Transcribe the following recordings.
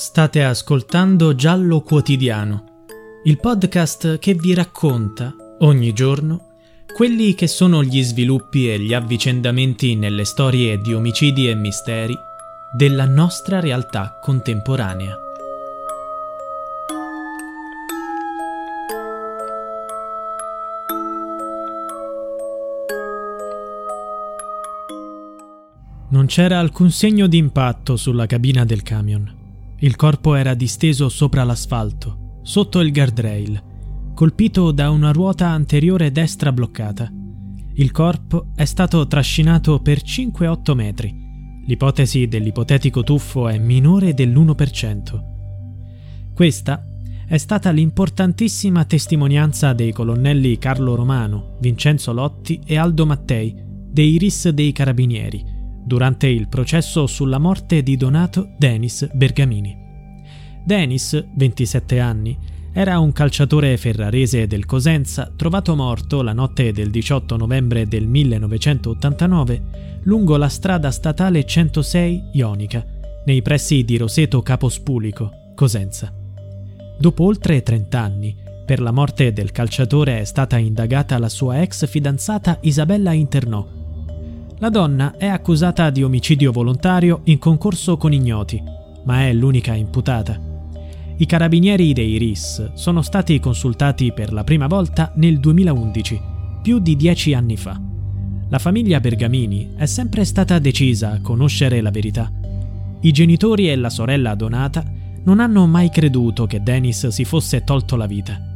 State ascoltando Giallo Quotidiano, il podcast che vi racconta ogni giorno quelli che sono gli sviluppi e gli avvicendamenti nelle storie di omicidi e misteri della nostra realtà contemporanea. Non c'era alcun segno di impatto sulla cabina del camion. Il corpo era disteso sopra l'asfalto, sotto il guardrail, colpito da una ruota anteriore destra bloccata. Il corpo è stato trascinato per 5-8 metri. L'ipotesi dell'ipotetico tuffo è minore dell'1%. Questa è stata l'importantissima testimonianza dei colonnelli Carlo Romano, Vincenzo Lotti e Aldo Mattei, dei RIS dei Carabinieri, durante il processo sulla morte di Donato Denis Bergamini. Denis, 27 anni, era un calciatore ferrarese del Cosenza trovato morto la notte del 18 novembre del 1989 lungo la strada statale 106 Ionica, nei pressi di Roseto Capospulico, Cosenza. Dopo oltre 30 anni, per la morte del calciatore è stata indagata la sua ex fidanzata Isabella Internò, la donna è accusata di omicidio volontario in concorso con ignoti, ma è l'unica imputata. I carabinieri dei RIS sono stati consultati per la prima volta nel 2011, più di dieci anni fa. La famiglia Bergamini è sempre stata decisa a conoscere la verità. I genitori e la sorella Donata non hanno mai creduto che Dennis si fosse tolto la vita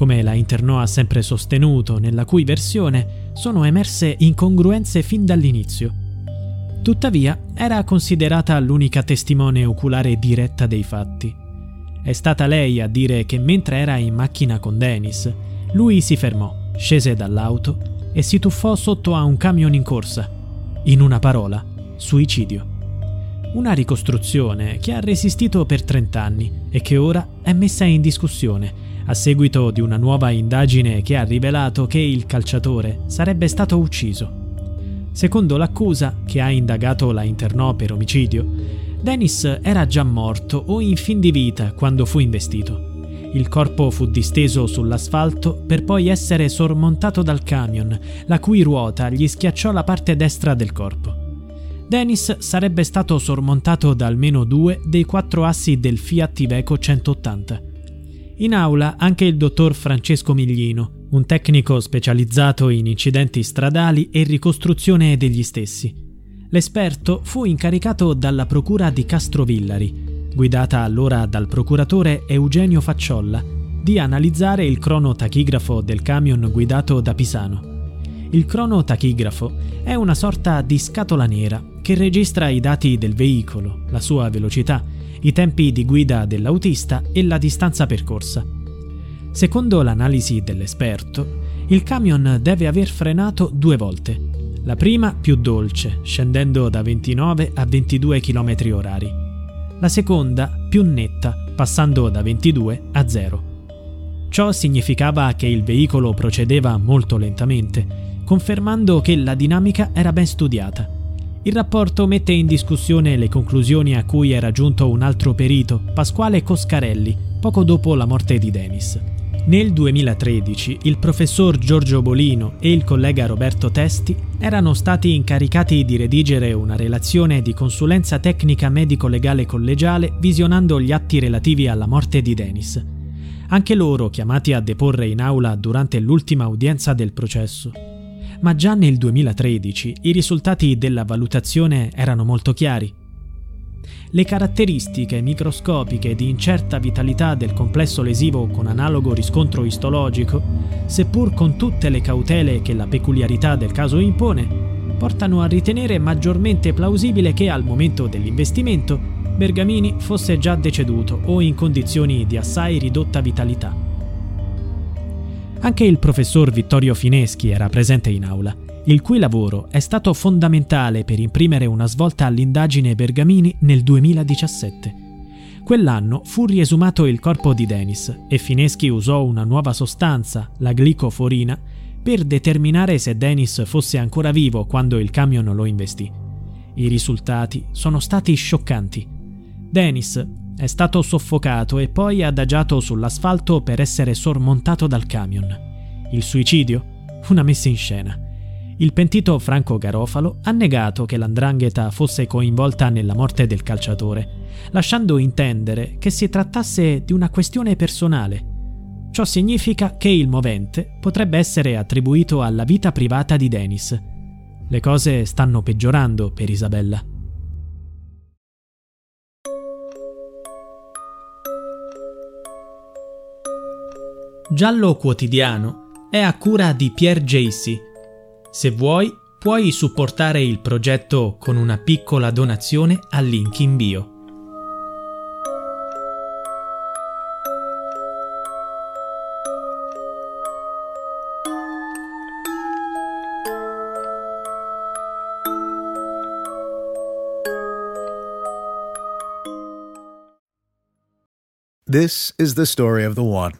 come la Internò ha sempre sostenuto, nella cui versione sono emerse incongruenze fin dall'inizio. Tuttavia, era considerata l'unica testimone oculare diretta dei fatti. È stata lei a dire che mentre era in macchina con Dennis, lui si fermò, scese dall'auto e si tuffò sotto a un camion in corsa. In una parola, suicidio. Una ricostruzione che ha resistito per 30 anni e che ora è messa in discussione a seguito di una nuova indagine che ha rivelato che il calciatore sarebbe stato ucciso. Secondo l'accusa, che ha indagato la internò per omicidio, Dennis era già morto o in fin di vita quando fu investito. Il corpo fu disteso sull'asfalto per poi essere sormontato dal camion, la cui ruota gli schiacciò la parte destra del corpo. Dennis sarebbe stato sormontato da almeno due dei quattro assi del Fiat Iveco 180. In aula anche il dottor Francesco Miglino, un tecnico specializzato in incidenti stradali e ricostruzione degli stessi. L'esperto fu incaricato dalla procura di Castrovillari, guidata allora dal procuratore Eugenio Facciolla, di analizzare il cronotachigrafo del camion guidato da Pisano. Il cronotachigrafo è una sorta di scatola nera che registra i dati del veicolo, la sua velocità, i tempi di guida dell'autista e la distanza percorsa. Secondo l'analisi dell'esperto, il camion deve aver frenato due volte, La prima più dolce, scendendo da 29 a 22 km orari. La seconda più netta, passando da 22 a 0. Ciò significava che il veicolo procedeva molto lentamente, confermando che la dinamica era ben studiata. Il rapporto mette in discussione le conclusioni a cui era giunto un altro perito, Pasquale Coscarelli, poco dopo la morte di Denis. Nel 2013 il professor Giorgio Bolino e il collega Roberto Testi erano stati incaricati di redigere una relazione di consulenza tecnica medico-legale collegiale visionando gli atti relativi alla morte di Denis. Anche loro chiamati a deporre in aula durante l'ultima udienza del processo. Ma già nel 2013 i risultati della valutazione erano molto chiari le caratteristiche microscopiche di incerta vitalità del complesso lesivo con analogo riscontro istologico, seppur con tutte le cautele che la peculiarità del caso impone, portano a ritenere maggiormente plausibile che al momento dell'investimento Bergamini fosse già deceduto o in condizioni di assai ridotta vitalità. Anche il professor Vittorio Fineschi era presente in aula il cui lavoro è stato fondamentale per imprimere una svolta all'indagine Bergamini nel 2017. Quell'anno fu riesumato il corpo di Denis e Fineschi usò una nuova sostanza, la glicoforina, per determinare se Denis fosse ancora vivo quando il camion lo investì. I risultati sono stati scioccanti. Denis è stato soffocato e poi adagiato sull'asfalto per essere sormontato dal camion. Il suicidio? Una messa in scena. Il pentito Franco Garofalo ha negato che l'andrangheta fosse coinvolta nella morte del calciatore, lasciando intendere che si trattasse di una questione personale. Ciò significa che il movente potrebbe essere attribuito alla vita privata di Denis. Le cose stanno peggiorando per Isabella. Giallo quotidiano è a cura di Pierre Jacy se vuoi, puoi supportare il progetto con una piccola donazione al link in bio. This is the story of the one.